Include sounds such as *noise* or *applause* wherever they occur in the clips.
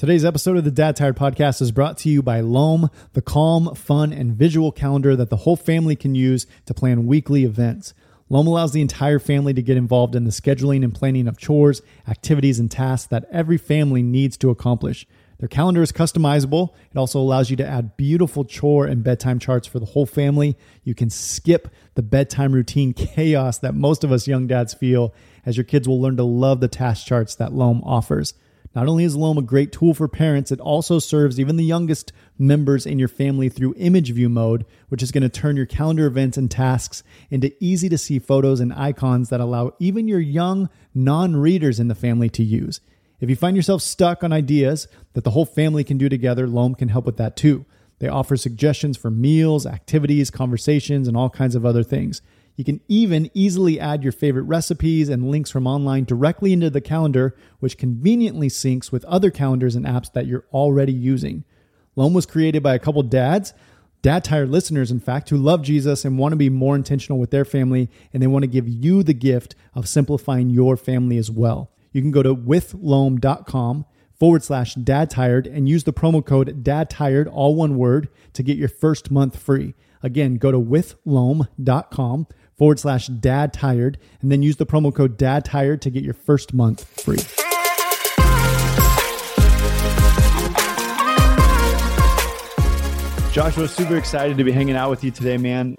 Today's episode of the Dad Tired Podcast is brought to you by Loam, the calm, fun, and visual calendar that the whole family can use to plan weekly events. Loam allows the entire family to get involved in the scheduling and planning of chores, activities, and tasks that every family needs to accomplish. Their calendar is customizable. It also allows you to add beautiful chore and bedtime charts for the whole family. You can skip the bedtime routine *laughs* chaos that most of us young dads feel, as your kids will learn to love the task charts that Loam offers. Not only is Loam a great tool for parents, it also serves even the youngest members in your family through image view mode, which is going to turn your calendar events and tasks into easy to see photos and icons that allow even your young non readers in the family to use. If you find yourself stuck on ideas that the whole family can do together, Loam can help with that too. They offer suggestions for meals, activities, conversations, and all kinds of other things. You can even easily add your favorite recipes and links from online directly into the calendar, which conveniently syncs with other calendars and apps that you're already using. Loam was created by a couple dads, dad tired listeners, in fact, who love Jesus and want to be more intentional with their family, and they want to give you the gift of simplifying your family as well. You can go to withloam.com forward slash dad tired and use the promo code dad tired, all one word, to get your first month free. Again, go to withloam.com forward slash dad tired and then use the promo code dad tired to get your first month free. Joshua, super excited to be hanging out with you today, man.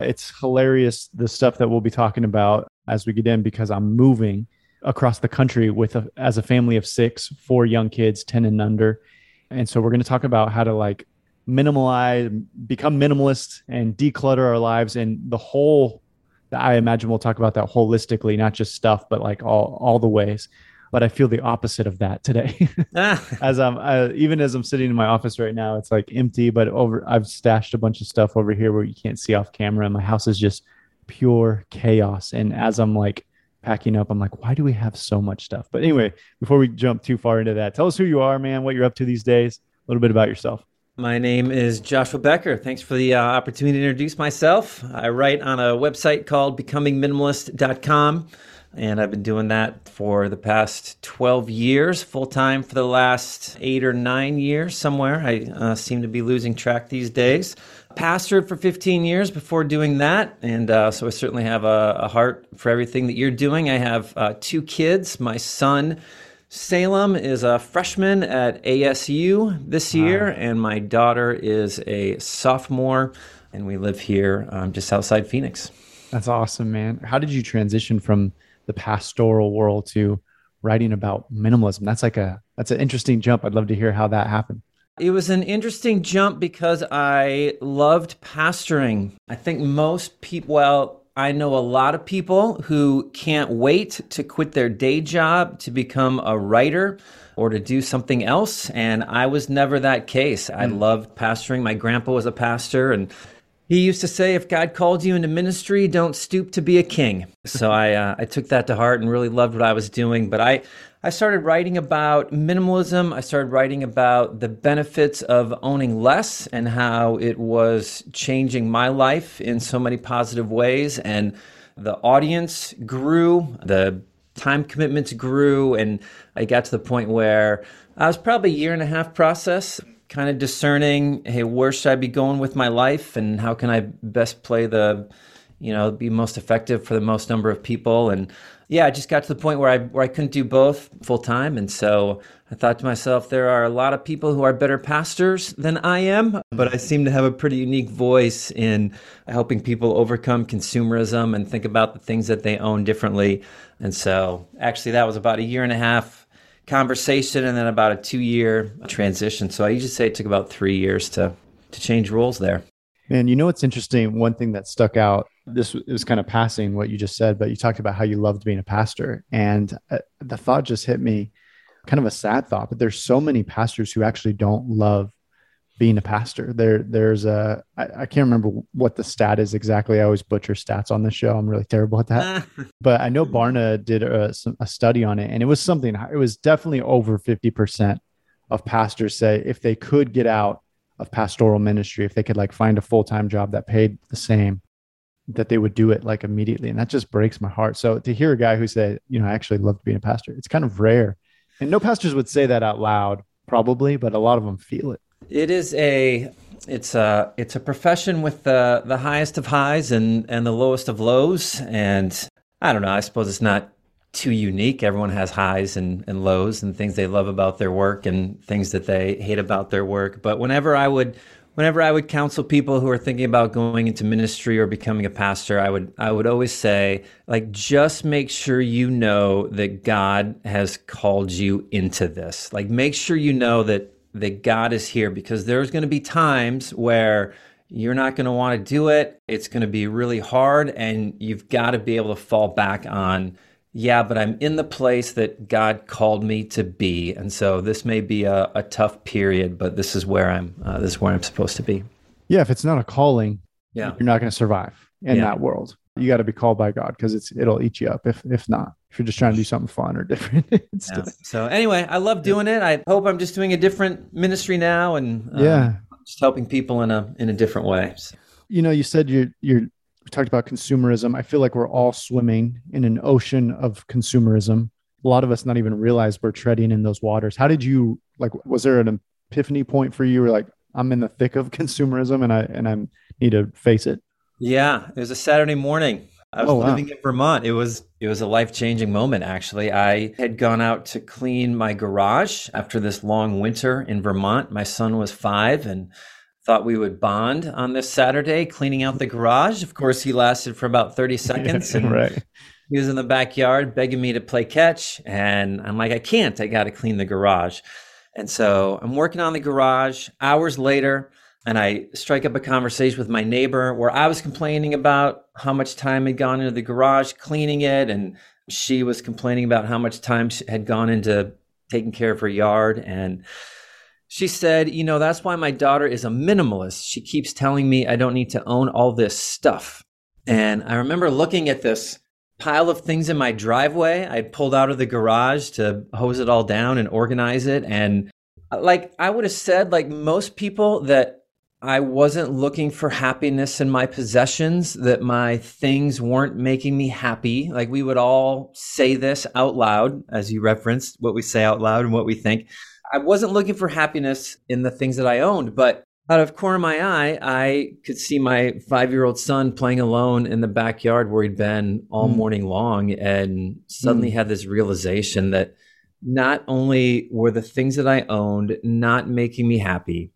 It's hilarious the stuff that we'll be talking about as we get in because I'm moving across the country with a, as a family of six, four young kids, 10 and under. And so we're going to talk about how to like minimalize, become minimalist and declutter our lives and the whole I imagine we'll talk about that holistically, not just stuff, but like all all the ways. But I feel the opposite of that today. *laughs* Ah. as I'm uh, even as I'm sitting in my office right now, it's like empty. But over, I've stashed a bunch of stuff over here where you can't see off camera, and my house is just pure chaos. And as I'm like packing up, I'm like, why do we have so much stuff? But anyway, before we jump too far into that, tell us who you are, man. What you're up to these days. A little bit about yourself. My name is Joshua Becker. Thanks for the uh, opportunity to introduce myself. I write on a website called becomingminimalist.com, and I've been doing that for the past 12 years, full time for the last eight or nine years, somewhere. I uh, seem to be losing track these days. Pastored for 15 years before doing that, and uh, so I certainly have a, a, heart for everything that you're doing. I have uh, two kids. My son, Salem is a freshman at ASU this year, wow. and my daughter is a sophomore, and we live here um, just outside Phoenix. That's awesome, man. How did you transition from the pastoral world to writing about minimalism? That's like a that's an interesting jump. I'd love to hear how that happened. It was an interesting jump because I loved pastoring. I think most people, well, I know a lot of people who can't wait to quit their day job to become a writer or to do something else. And I was never that case. I mm. loved pastoring. My grandpa was a pastor, and he used to say, if God called you into ministry, don't stoop to be a king. So I, uh, I took that to heart and really loved what I was doing. But I, I started writing about minimalism. I started writing about the benefits of owning less and how it was changing my life in so many positive ways. And the audience grew, the time commitments grew, and I got to the point where I was probably a year and a half process, kind of discerning, hey, where should I be going with my life and how can I best play the, you know, be most effective for the most number of people. And yeah, I just got to the point where I where I couldn't do both full time, and so I thought to myself, there are a lot of people who are better pastors than I am, but I seem to have a pretty unique voice in helping people overcome consumerism and think about the things that they own differently. And so, actually, that was about a year and a half conversation, and then about a two year transition. So I usually say it took about three years to to change roles there. Man, you know what's interesting? One thing that stuck out this was kind of passing what you just said, but you talked about how you loved being a pastor. And uh, the thought just hit me kind of a sad thought, but there's so many pastors who actually don't love being a pastor. There, there's a, I, I can't remember what the stat is exactly. I always butcher stats on the show. I'm really terrible at that. *laughs* but I know Barna did a, a study on it and it was something, it was definitely over 50% of pastors say if they could get out of pastoral ministry, if they could like find a full time job that paid the same, that they would do it like immediately. And that just breaks my heart. So to hear a guy who said, you know, I actually loved being a pastor, it's kind of rare. And no pastors would say that out loud, probably, but a lot of them feel it. It is a it's a it's a profession with the the highest of highs and and the lowest of lows and I don't know, I suppose it's not too unique. Everyone has highs and, and lows and things they love about their work and things that they hate about their work. But whenever I would whenever I would counsel people who are thinking about going into ministry or becoming a pastor, I would I would always say like just make sure you know that God has called you into this. Like make sure you know that that God is here because there's going to be times where you're not going to want to do it. It's going to be really hard and you've got to be able to fall back on yeah, but I'm in the place that God called me to be, and so this may be a, a tough period, but this is where I'm. Uh, this is where I'm supposed to be. Yeah, if it's not a calling, yeah, you're not going to survive in yeah. that world. You got to be called by God because it's it'll eat you up if if not. If you're just trying to do something fun or *laughs* different. yeah. So anyway, I love doing it. I hope I'm just doing a different ministry now, and uh, yeah, just helping people in a in a different way. So. You know, you said you're you're we talked about consumerism. I feel like we're all swimming in an ocean of consumerism. A lot of us not even realize we're treading in those waters. How did you like? Was there an epiphany point for you? Or like, I'm in the thick of *laughs* consumerism, and I and I need to face it. Yeah, it was a Saturday morning. I was oh, wow. living in Vermont. It was it was a life changing moment. Actually, I had gone out to clean my garage after this long winter in Vermont. My son was five, and thought we would bond on this Saturday cleaning out the garage. Of course, he lasted for about 30 *laughs* seconds. and right. He was in the backyard begging me to play catch. And I'm like, I can't. I got to clean the garage. And so I'm working on the garage hours later. And I strike up a conversation with my neighbor where I was complaining about how much time had gone into the garage cleaning it. And she was complaining about how much time had gone into taking care of her yard. And she said, You know, that's why my daughter is a minimalist. She keeps telling me I don't need to own all this stuff. And I remember looking at this pile of things in my driveway. I pulled out of the garage to hose it all down and organize it. And uh, like I would have said, like most people, that I wasn't looking for happiness in my possessions, that my things weren't making me happy. Like we would all say this out loud, as you referenced, what we say out loud and what we think. I wasn't looking for happiness in the things that I owned, but out of corner of my eye, I could see my five year old son playing alone in the backyard where he'd been all mm. morning long and suddenly mm. had this realization that not only were the things that I owned not making me happy,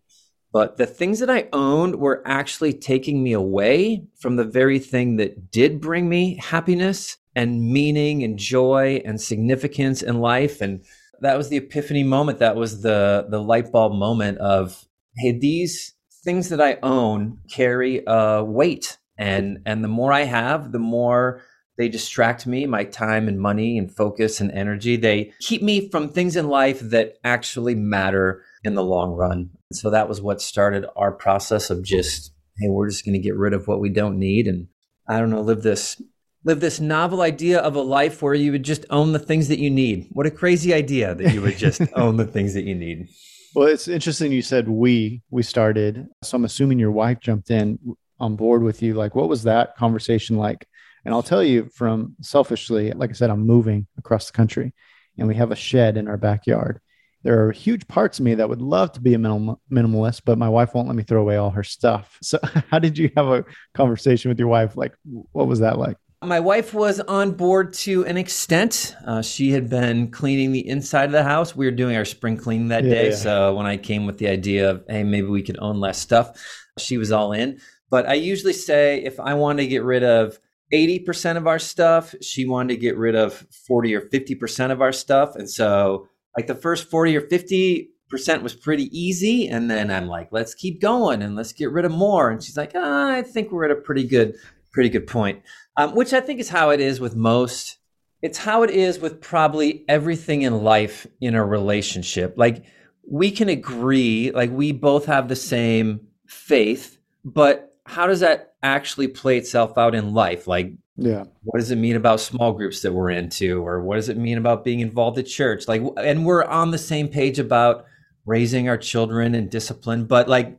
but the things that I owned were actually taking me away from the very thing that did bring me happiness and meaning and joy and significance in life. And that was the epiphany moment. That was the the light bulb moment of hey, these things that I own carry a weight, and and the more I have, the more they distract me, my time and money and focus and energy. They keep me from things in life that actually matter in the long run. So that was what started our process of just hey, we're just going to get rid of what we don't need and I don't know, live this live this novel idea of a life where you would just own the things that you need. What a crazy idea that you would just *laughs* own the things that you need. Well, it's interesting you said we we started. So I'm assuming your wife jumped in on board with you. Like what was that conversation like? And I'll tell you from selfishly, like I said, I'm moving across the country and we have a shed in our backyard. There are huge parts of me that would love to be a minimal, minimalist, but my wife won't let me throw away all her stuff. *laughs* So, how did you have a conversation with your wife? Like, what was that like? My wife was on board to an extent. Uh, she had been cleaning the inside of the house. We were doing our spring cleaning that yeah, day. Yeah. So when I came with the idea of, hey, maybe we could own less stuff, she was all in. But I usually say if I want to get rid of 80% of our stuff, she wanted to get rid of 40 or 50% of our stuff. And so, like, the first 40 or 50 percent was pretty easy and then i'm like let's keep going and let's get rid of more and she's like oh, i think we're at a pretty good pretty good point um, which I think is how it is with most. It's how it is with probably everything in life in a relationship. Like we can agree, like we both have the same faith, but how does that actually play itself out in life? Like, yeah, what does it mean about small groups that we're into, or what does it mean about being involved at church? Like, and we're on the same page about raising our children and discipline, but like,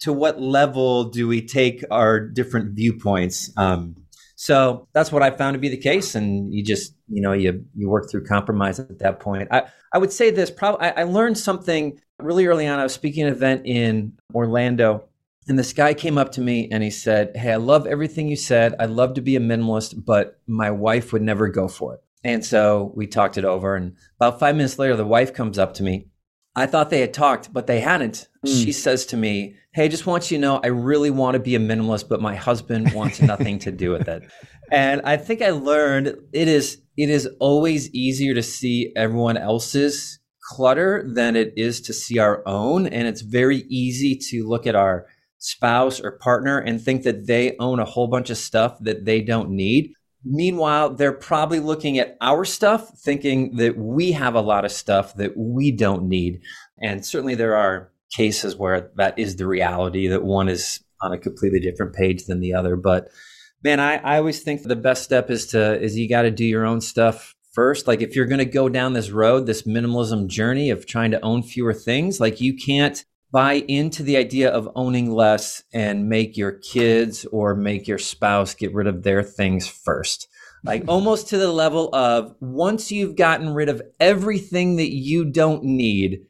to what level do we take our different viewpoints? Um, so that's what I found to be the case, and you just you know you you work through compromise at that point. I I would say this probably I, I learned something really early on, I was speaking at an event in Orlando, and this guy came up to me and he said, Hey, I love everything you said. I love to be a minimalist, but my wife would never go for it. And so we talked it over. And about five minutes later, the wife comes up to me. I thought they had talked, but they hadn't. Mm. She says to me, Hey, just want you to know, I really want to be a minimalist, but my husband wants nothing to do with it. *laughs* And I think I learned it is it is always easier to see everyone else's clutter than it is to see our own. And it's very easy to look at our spouse or partner and think that they own a whole bunch of stuff that they don't need. Meanwhile, they're probably looking at our stuff, thinking that we have a lot of stuff that we don't need. And certainly there are cases where that is the reality that one is on a completely different page than the other. But man, I, I always think the best step is to is you got to do your own stuff first. Like if you're going to go down this road, this minimalism journey of trying to own fewer things, like you can't buy into the idea of owning less and make your kids or make your spouse get rid of their things first. Like *laughs* almost to the level of once you've gotten rid of everything that you don't need,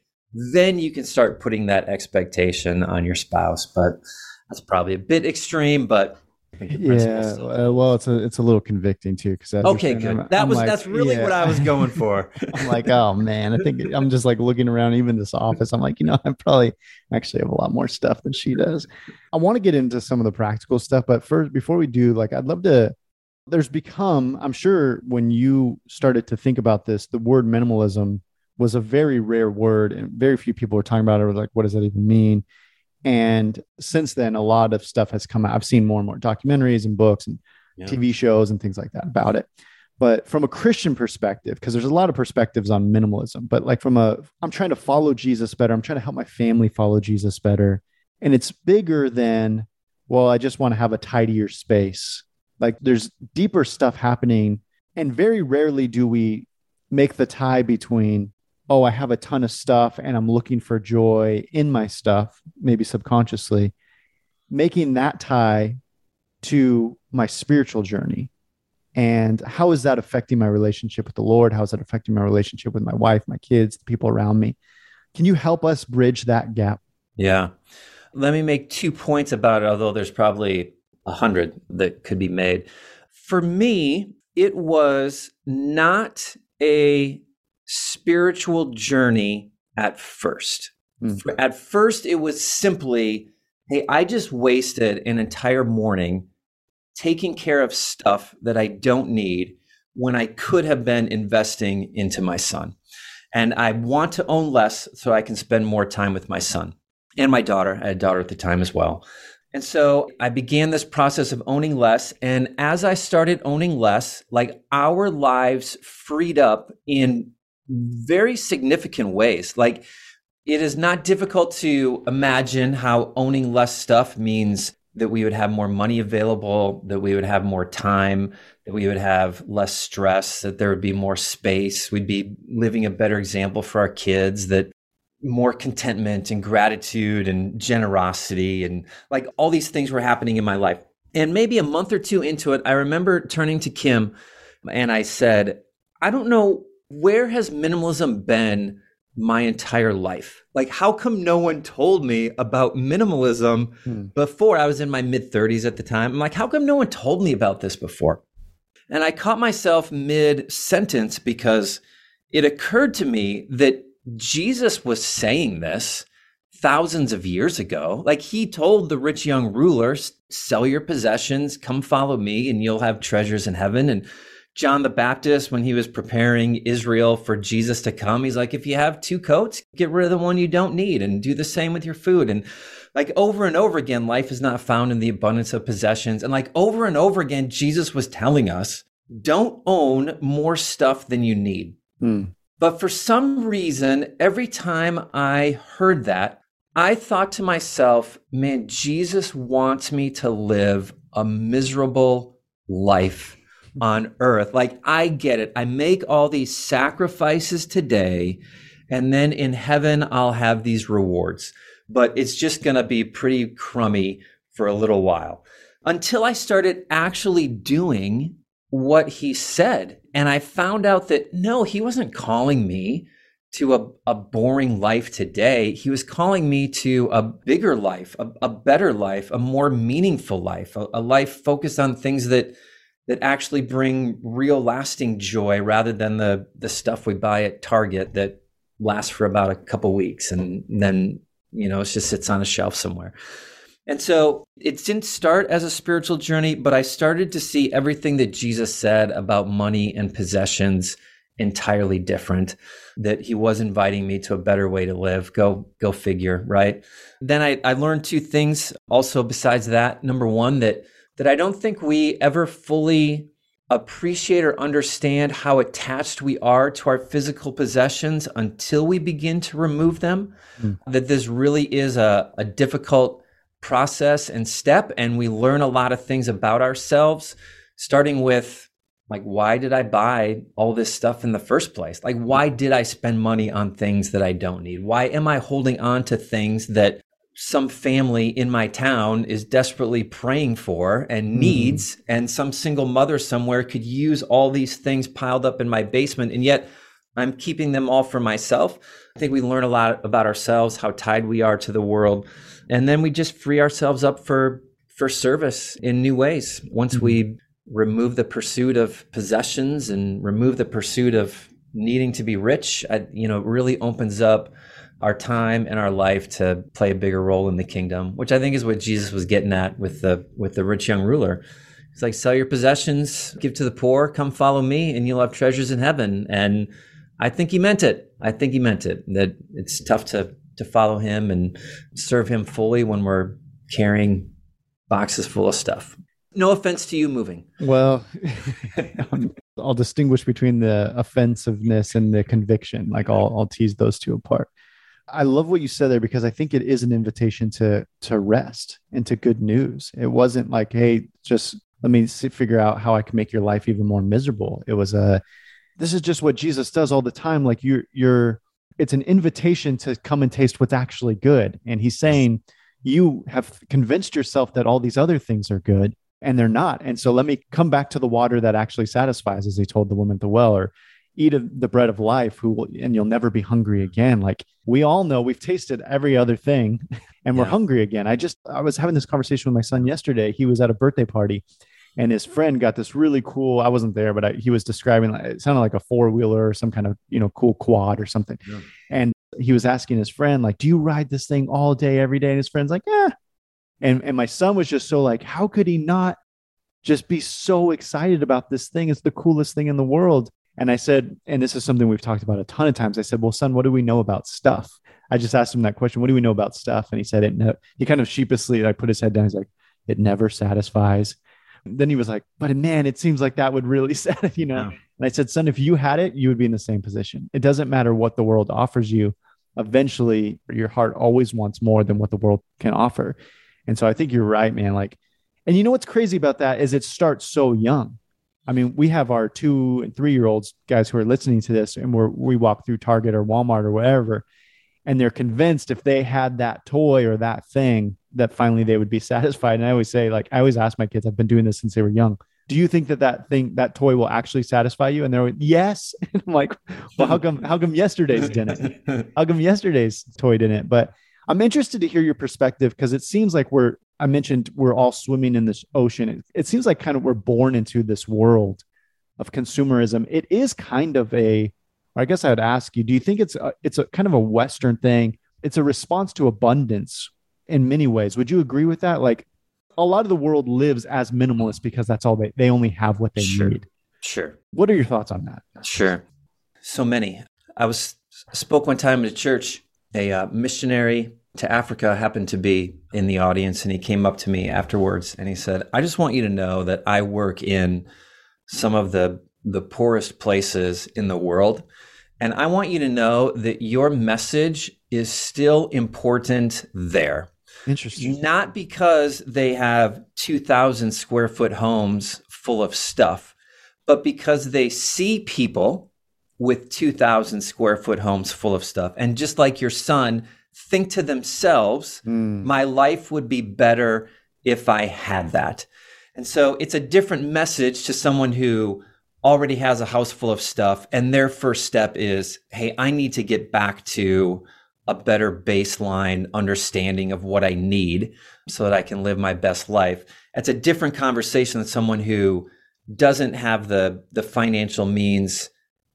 then you can start putting that expectation on your spouse. But that's probably a bit extreme, but yeah, uh, well, it's a it's a little convicting too because okay, good. I'm, that I'm was like, that's really yeah. what I was going for. *laughs* I'm like, oh man, I think I'm just like looking around even this office. I'm like, you know, I probably actually have a lot more stuff than she does. I want to get into some of the practical stuff, but first, before we do, like, I'd love to. There's become, I'm sure, when you started to think about this, the word minimalism was a very rare word, and very few people were talking about it. Like, what does that even mean? And since then, a lot of stuff has come out. I've seen more and more documentaries and books and yeah. TV shows and things like that about it. But from a Christian perspective, because there's a lot of perspectives on minimalism, but like from a, I'm trying to follow Jesus better. I'm trying to help my family follow Jesus better. And it's bigger than, well, I just want to have a tidier space. Like there's deeper stuff happening. And very rarely do we make the tie between oh, I have a ton of stuff and I'm looking for joy in my stuff, maybe subconsciously, making that tie to my spiritual journey. And how is that affecting my relationship with the Lord? How is that affecting my relationship with my wife, my kids, the people around me? Can you help us bridge that gap? Yeah. Let me make two points about it, although there's probably a hundred that could be made. For me, it was not a spiritual journey at first. Mm. At first, it was simply, hey, I just wasted an entire morning taking care of stuff that I don't need when I could have been investing into my son. And I want to own less so I can spend more time with my son and my daughter. I had a daughter at the time as well. And so I began this process of owning less. And as I started owning less, like our lives freed up in very significant ways. Like it is not difficult to imagine how owning less stuff means that we would have more money available, that we would have more time, that we would have less stress, that there would be more space. We'd be living a better example for our kids, that more contentment and gratitude and generosity and like all these things were happening in my life. And maybe a month or two into it, I remember turning to Kim and I said, I don't know where has minimalism been my entire life? Like, how come no one told me about minimalism hmm. before I was in my mid 30s at the time? I'm like, how come no one told me about this before? And I caught myself mid sentence because it occurred to me that Jesus was saying this thousands of years ago. Like he told the rich young ruler, sell your possessions, come follow me, and you'll have treasures in heaven. And John the Baptist, when he was preparing Israel for Jesus to come, he's like, if you have two coats, get rid of the one you don't need and do the same with your food. And like over and over again, life is not found in the abundance of possessions. And like over and over again, Jesus was telling us, don't own more stuff than you need. Hmm. But for some reason, every time I heard that, I thought to myself, man, Jesus wants me to live a miserable life on earth. Like, I get it. I make all these sacrifices today, and then in heaven, I'll have these rewards. But it's just going to be pretty crummy for a little while until I started actually doing what he said. And I found out that no, he wasn't calling me to a, a boring life today. He was calling me to a bigger life, a, a better life, a more meaningful life, a, a life focused on things that that actually bring real lasting joy rather than the the stuff we buy at Target that lasts for about a couple weeks and then you know it just sits on a shelf somewhere. And so it didn't start as a spiritual journey, but I started to see everything that Jesus said about money and possessions entirely different that he was inviting me to a better way to live. Go go figure right? Then I, I learned two things also besides that. Number one that that i don't think we ever fully appreciate or understand how attached we are to our physical possessions until we begin to remove them. Mm. that this really is a, a difficult process and step and we learn a lot of things about ourselves starting with like why did i buy all this stuff in the first place? Like why did i spend money on things that i don't need? Why am i holding on to things that some family in my town is desperately praying for and mm-hmm. needs mm. and some single mother somewhere could use all these things piled up in my basement and yet i'm keeping them all for myself i think we learn a lot about ourselves how tied we are to the world and then we just free ourselves up for for service in new ways once mm-hmm. we remove the pursuit of possessions and remove the pursuit of needing to be rich, I, you know, really opens up our time and our life to play a bigger role in the kingdom, which I think is what Jesus was getting at with the with the rich young ruler. It's like sell your possessions, give to the poor, come follow me, and you'll have treasures in heaven. And I think he meant it. I think he meant it. That it's tough to to follow him and serve him fully when we're carrying boxes full of stuff. No offense to you moving. Well, *laughs* I'll distinguish between the offensiveness and the conviction. Like I'll, I'll tease those two apart. I love what you said there because I think it is an invitation to to rest and to good news. It wasn't like, hey, just let me see, figure out how I can make your life even more miserable. It was a this is just what Jesus does all the time. Like you're you're it's an invitation to come and taste what's actually good. And he's saying, you have convinced yourself that all these other things are good and they're not. And so let me come back to the water that actually satisfies, as he told the woman at the well, or eat of the bread of life, who will, and you'll never be hungry again. Like we all know, we've tasted every other thing, *laughs* and we're hungry again. I just I was having this conversation with my son yesterday. He was at a birthday party, and his friend got this really cool. I wasn't there, but I, he was describing it sounded like a four wheeler or some kind of you know cool quad or something. Yeah. And he was asking his friend like, "Do you ride this thing all day, every day?" And his friend's like, "Yeah." And and my son was just so like, how could he not just be so excited about this thing? It's the coolest thing in the world. And I said, and this is something we've talked about a ton of times. I said, well, son, what do we know about stuff? I just asked him that question. What do we know about stuff? And he said, it. He kind of sheepishly, I put his head down. He's like, it never satisfies. Then he was like, but man, it seems like that would really *laughs* set, you know. Yeah. And I said, son, if you had it, you would be in the same position. It doesn't matter what the world offers you. Eventually, your heart always wants more than what the world can offer. And so I think you're right, man. Like, and you know what's crazy about that is it starts so young. I mean, we have our two and three year olds, guys who are listening to this, and we're, we walk through Target or Walmart or wherever, and they're convinced if they had that toy or that thing, that finally they would be *laughs* satisfied. And I always say, like, I always ask my kids, I've been doing this since they were young. Do you think that that thing, that toy will actually satisfy you? And they're like, yes. *laughs* And I'm like, well, how come, how come yesterday's didn't? *laughs* How come yesterday's toy didn't? But I'm interested to hear your perspective because it seems like we're, I mentioned we're all swimming in this ocean. It, it, seems like kind of we're born into this world of consumerism. It is kind of a, I guess I would ask you, do you think it's a, it's a kind of a Western thing? It's a response to abundance in many ways. Would you agree with that? Like a lot of the world lives as minimalist because that's all they, they only have what they sure. need. Sure. What are your thoughts on that? Sure. So many. I was spoke one time in a church, a uh, missionary to Africa happened to be in the audience and he came up to me afterwards and he said, I just want you to know that I work in some of the the poorest places in the world. And I want you to know that your message is still important there. Interesting. Not because they have 2,000 square foot homes full of stuff, but because they see people with 2,000 square foot homes full of stuff. And just like your son, think to themselves, mm. my life would be better if I had that. And so it's a different message to someone who already has a house full of stuff and their first step is, hey, I need to get back to a better baseline understanding of what I need so that I can live my best life. It's a different conversation than someone who doesn't have the the financial means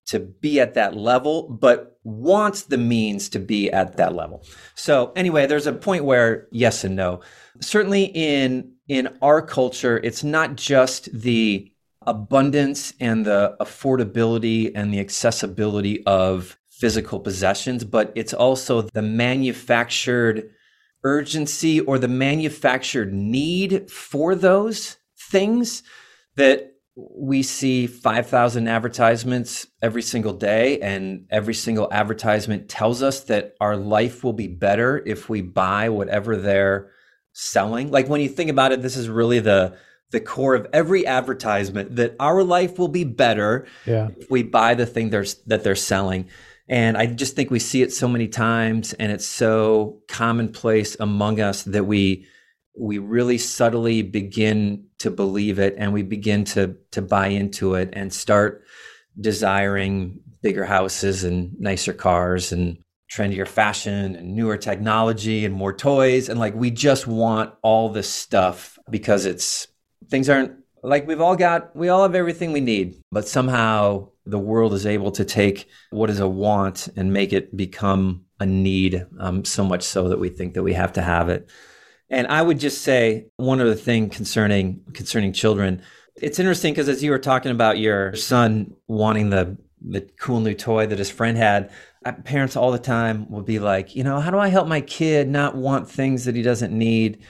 to be at that level, but wants the means to be at that level. So anyway, there's a point where yes and no. Certainly in in our culture, it's not just the abundance and the affordability and the accessibility of physical possessions, but it's also the manufactured urgency or the manufactured need for those things that we see 5,000 advertisements every single day, and every single advertisement tells us that our life will be better if we buy whatever they're selling. Like when you think about it, this is really the the core of every advertisement that our life will be better yeah. if we buy the thing they're, that they're selling. And I just think we see it so many times, and it's so commonplace among us that we we really subtly begin to believe it, and we begin to to buy into it, and start desiring bigger houses and nicer cars and trendier fashion and newer technology and more toys and like we just want all this stuff because it's things aren't like we've all got we all have everything we need but somehow the world is able to take what is a want and make it become a need, um, so much so that we think that we have to have it. And I would just say one other thing concerning concerning children. It's interesting because as you were talking about your son wanting the the cool new toy that his friend had, parents all the time will be like, you know, how do I help my kid not want things that he doesn't need?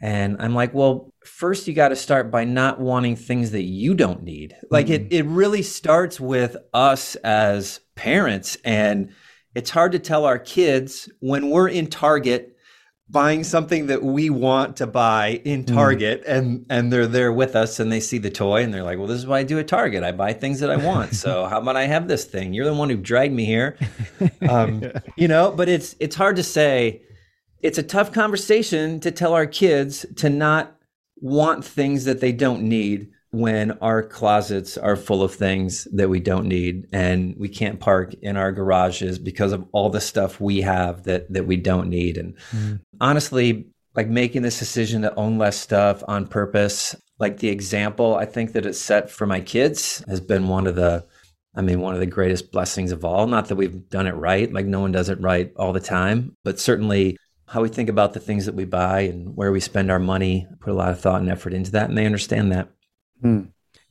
And I'm like, well, first you got to start by not wanting things that you don't need. Like mm-hmm. it, it really starts with us as parents. And it's hard to tell our kids when we're in Target buying something that we want to buy in mm-hmm. Target mm. and and they're there with us and they see the toy and they're like, "Well, this is what I do at Target. I buy things that I want. So, *laughs* how about I have this thing? You're the one who dragged me here." *laughs* Um, you know, but it's it's hard to say it's a tough conversation to tell our kids to not want things that they don't need when our closets are full of things that we don't need and we can't park in our garages because of all the stuff we have that that we don't need and mm. honestly like making this decision to own less stuff on purpose like the example i think that it's set for my kids has been one of the I mean, one of the greatest blessings of all. Not that we've done it right, like no one does it right all the time, but certainly how we think about the things that we buy and where we spend our money, put a lot of thought and effort into that, and they understand that. Hmm.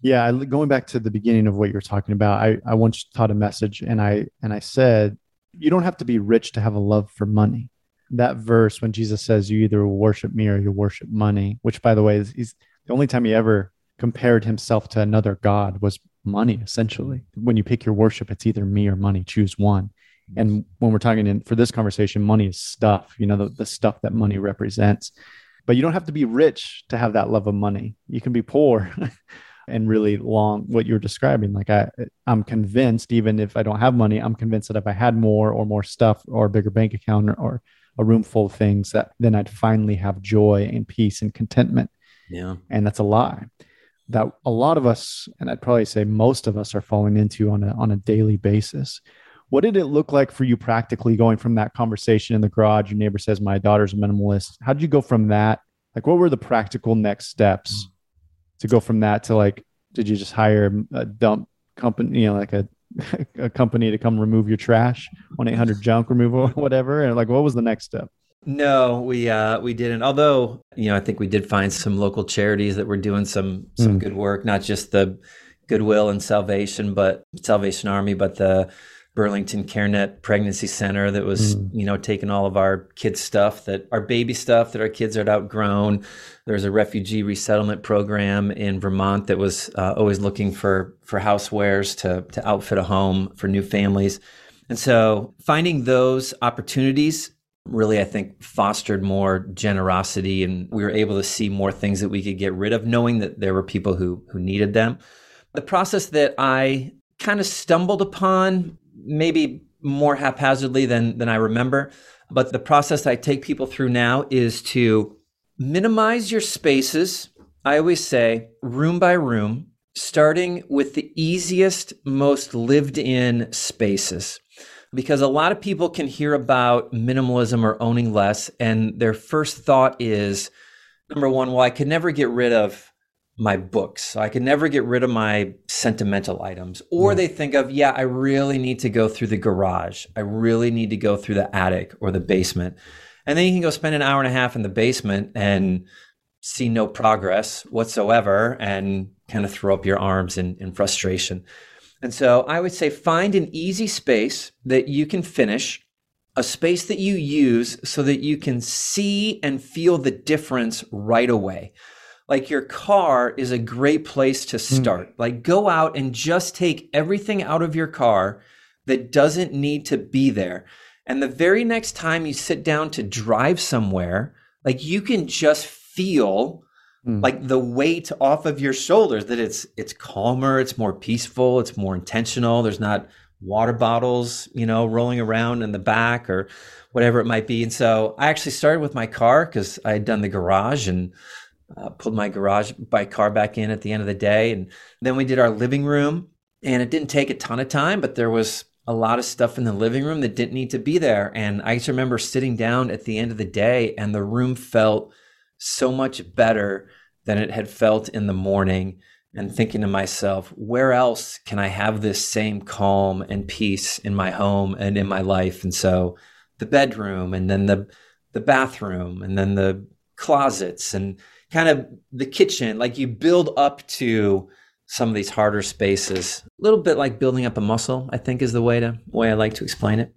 Yeah, going back to the beginning of what you're talking about, I, I once taught a message and I and I said, you don't have to be rich to have a love for money. That verse when Jesus says you either worship me or you worship money, which by the way is, the only time he ever compared himself to another god was money essentially. When you pick your worship, it's either me or money, choose one. And when we're talking in for this conversation, money is stuff, you know, the, the stuff that money represents. But you don't have to be rich to have that love of money. You can be poor *laughs* and really long what you're describing. Like I I'm convinced, even if I don't have money, I'm convinced that if I had more or more stuff or a bigger bank account or, or a room full of things, that then I'd finally have joy and peace and contentment. Yeah. And that's a lie that a lot of us, and I'd probably say most of us are falling into on a on a daily basis what did it look like for you practically going from that conversation in the garage? Your neighbor says, My daughter's a minimalist. How did you go from that? Like, what were the practical next steps to go from that to like, did you just hire a dump company, you know, like a, *laughs* a company to come remove your trash, 1 800 junk removal, *laughs* whatever? And like, what was the next step? No, we uh, we didn't. Although you know, I think we did find some local charities that were doing some some mm. good work. Not just the Goodwill and Salvation, but Salvation Army, but the Burlington CareNet Pregnancy Center that was, mm. you know, taking all of our kids' stuff that our baby stuff that our kids had outgrown. There's a refugee resettlement program in Vermont that was uh, always looking for for housewares to to outfit a home for new families. And so finding those opportunities really, I think, fostered more generosity, and we were able to see more things that we could get rid of, knowing that there were people who who needed them. The process that I kind of stumbled upon maybe more haphazardly than than I remember. But the process I take people through now is to minimize your spaces. I always say room by room. starting with the easiest, most lived in spaces. Because a lot of people can hear about minimalism or owning less, and their first thought is number one, well, I could never get rid of my books. So I could never get rid of my sentimental items. Or they think of, yeah, I really need to go through the garage. I really need to go through the attic or the basement. And then you can go spend an hour and a half in the basement and see no progress whatsoever and kind of throw up your arms in, in frustration. And so I would say find an easy space that you can finish, a space that you use so that you can see and feel the difference right away. Like your car is a great place to hmm. start. Mm. Like go out and just take everything out of your car that doesn't need to be there. And the very next time you sit down to drive somewhere, like you can just feel mm. like the weight off of your shoulders that it's it's calmer, it's more peaceful, it's more intentional. There's not water bottles, you know, rolling around in the back or whatever it might be. And so I actually started with my car because I had done the garage and uh, pulled my garage by car back in at the end of the day. And then we did our living room and it didn't take a ton of time, but there was a lot of stuff in the living room that didn't need to be there. And I just remember sitting down at the end of the day and the room felt so much better than it had felt in the morning and thinking to myself, where else can I have this same calm and peace in my home and in my life? And so the bedroom and then the the bathroom and then the closets and kind of the kitchen, like you build up to some of these harder spaces. A little bit like building up a muscle, I think is the way to way I like to explain it.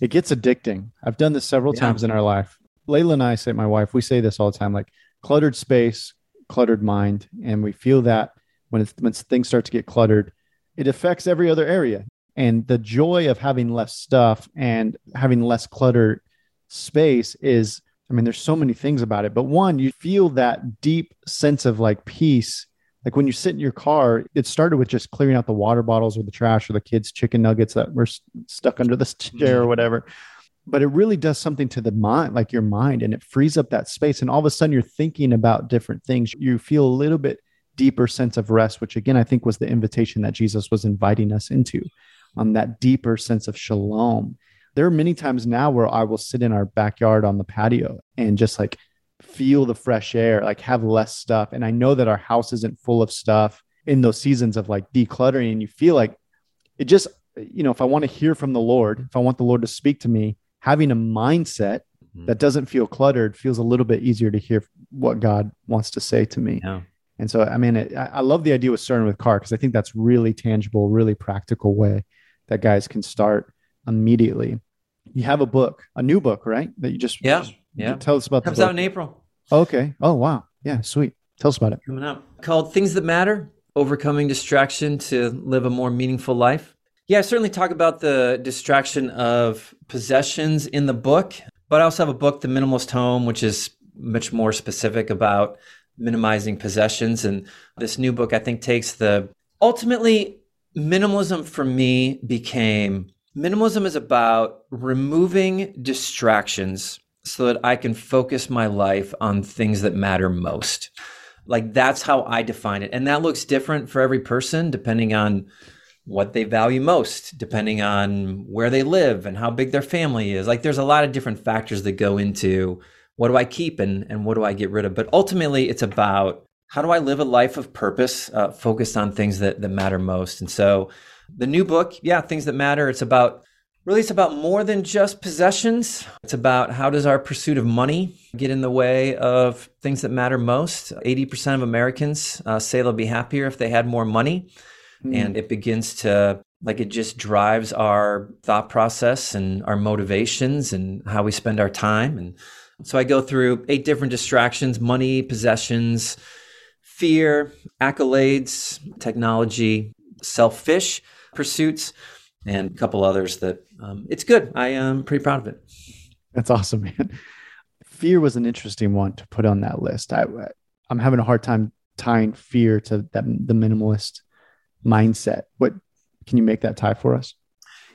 It gets addicting. I've done this several yeah. times in our life. Layla and I say, my wife, we say this all the time, like cluttered space, cluttered mind. And we feel that when it's when things start to get cluttered, it affects every other area. And the joy of having less stuff and having less cluttered space is, I mean, there's so many things about it. But one, you feel that deep sense of like peace like when you sit in your car, it started with just clearing out the water bottles or the trash or the kids' chicken nuggets that were st- stuck under the chair or mm-hmm. whatever. But it really does something to the mind, like your mind, and it frees up that space. And all of a sudden, you're thinking about different things. You feel a little bit deeper sense of rest, which again, I think was the invitation that Jesus was inviting us into on um, that deeper sense of shalom. There are many times now where I will sit in our backyard on the patio and just like feel the fresh air, like have less stuff. And I know that our house isn't full of stuff in those seasons of like decluttering. And you feel like it just, you know, if I want to hear from the Lord, if I want the Lord to speak to me, having a mindset mm-hmm. that doesn't feel cluttered feels a little bit easier to hear what God wants to say to me. Yeah. And so, I mean, it, I love the idea with starting with car because I think that's really tangible, really practical way that guys can start immediately. You have a book, a new book, right? That you just yeah, yeah. Tell us about comes out in April. Okay. Oh, wow. Yeah, sweet. Tell us about it. Coming up. Called Things That Matter Overcoming Distraction to Live a More Meaningful Life. Yeah, I certainly talk about the distraction of possessions in the book, but I also have a book, The Minimalist Home, which is much more specific about minimizing possessions. And this new book, I think, takes the ultimately minimalism for me became minimalism is about removing distractions so that I can focus my life on things that matter most. Like that's how I define it. And that looks different for every person depending on what they value most, depending on where they live and how big their family is. Like there's a lot of different factors that go into what do I keep and, and what do I get rid of. But ultimately, it's about how do I live a life of purpose, uh, focused on things that, that matter most. And so the new book, yeah, things that matter. It's about Really, it's about more than just possessions. It's about how does our pursuit of money get in the way of things that matter most. 80% of Americans uh, say they'll be happier if they had more money. Mm. And it begins to, like, it just drives our thought process and our motivations and how we spend our time. And so I go through eight different distractions money, possessions, fear, accolades, technology, selfish pursuits and a couple others that um, it's good. I am pretty proud of it. That's awesome, man. Fear was an interesting one to put on that list. I, I'm having a hard time tying fear to that the minimalist mindset. What can you make that tie for us?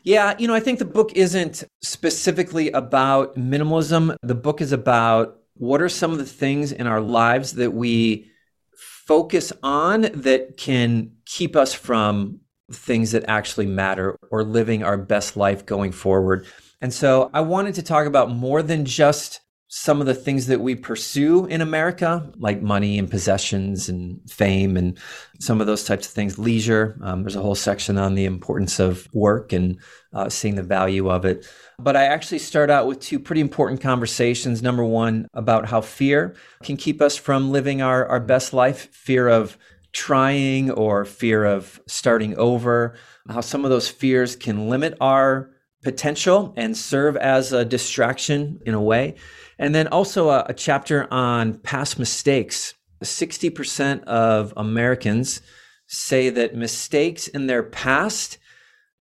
Yeah, you know, I think the book isn't specifically about minimalism. The book is about what are some of the things in our lives that we focus on that can keep us from things that actually matter or living our best life going forward. And so I wanted to talk about more than just some of the things that we pursue in America, like money and possessions and fame and some of those types of things, leisure. Um, there's a whole section on the importance of work and uh, seeing the value of it. But I actually start out with two pretty important conversations. Number one, about how fear can keep us from living our, our best life, fear of trying or fear of starting over, how some of those fears can limit our potential and serve as a distraction in a way. And then also a, a chapter on past mistakes. 60% of Americans say that mistakes in their past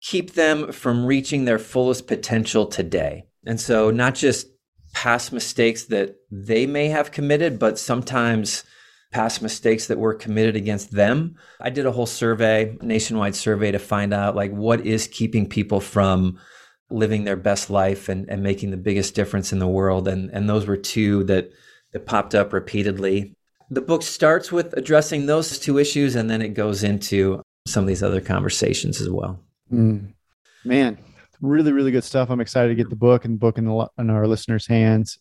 keep them from reaching their fullest potential today. And so, not just past mistakes that they may have committed, but sometimes past mistakes that were committed against them. I did a whole survey, nationwide survey to find out like what is keeping people from living their best life and, and making the biggest difference in the world. And, and those were two that, that popped up repeatedly. The book starts with addressing those two issues and then it goes into some of these other conversations as well. Mm. Man, really, really good stuff. I'm excited to get the book and book in, the, in our listeners' hands.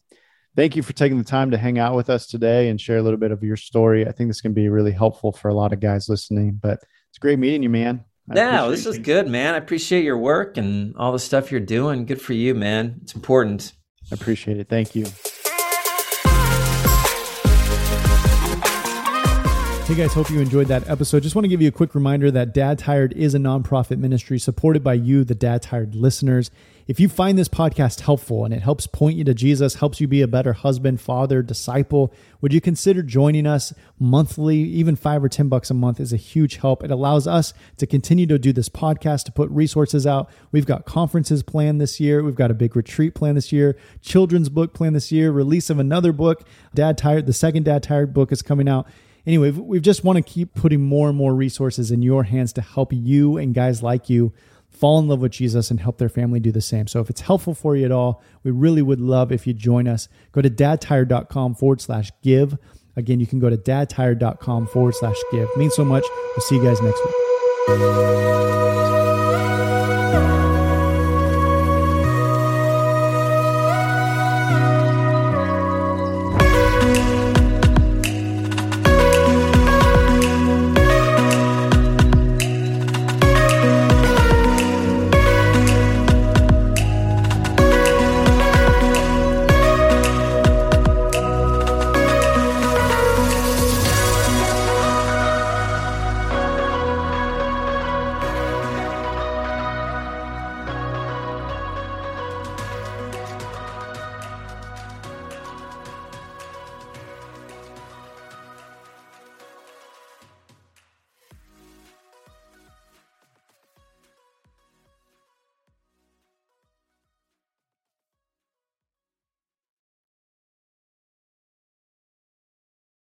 Thank you for taking the time to hang out with us today and share a little bit of your story. I think this can be really helpful for a lot of guys listening. But it's great meeting you, man. No, this is good, man. I appreciate your work and all the stuff you're doing. Good for you, man. It's important. I appreciate it. Thank you. Hey guys, hope you enjoyed that episode. Just want to give you a quick reminder that Dad Tired is a nonprofit ministry supported by you, the Dad Tired listeners. If you find this podcast helpful and it helps point you to Jesus, helps you be a better husband, father, disciple, would you consider joining us monthly? Even five or 10 bucks a month is a huge help. It allows us to continue to do this podcast, to put resources out. We've got conferences planned this year. We've got a big retreat planned this year, children's book planned this year, release of another book. Dad Tired, the second Dad Tired book is coming out anyway, we just want to keep putting more and more resources in your hands to help you and guys like you fall in love with Jesus and help their family do the same. So if it's helpful for you at all, we really would love if you join us. Go to dadtired.com forward slash give. Again, you can go to dadtired.com forward slash give. Means so much. We'll see you guys next week.